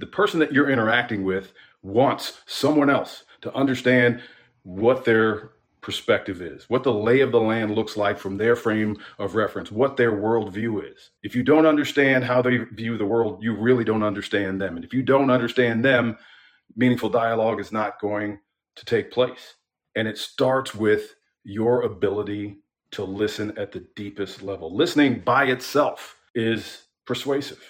the person that you're interacting with wants someone else to understand what their perspective is, what the lay of the land looks like from their frame of reference, what their worldview is. If you don't understand how they view the world, you really don't understand them. And if you don't understand them, meaningful dialogue is not going to take place. And it starts with your ability to listen at the deepest level. Listening by itself is persuasive.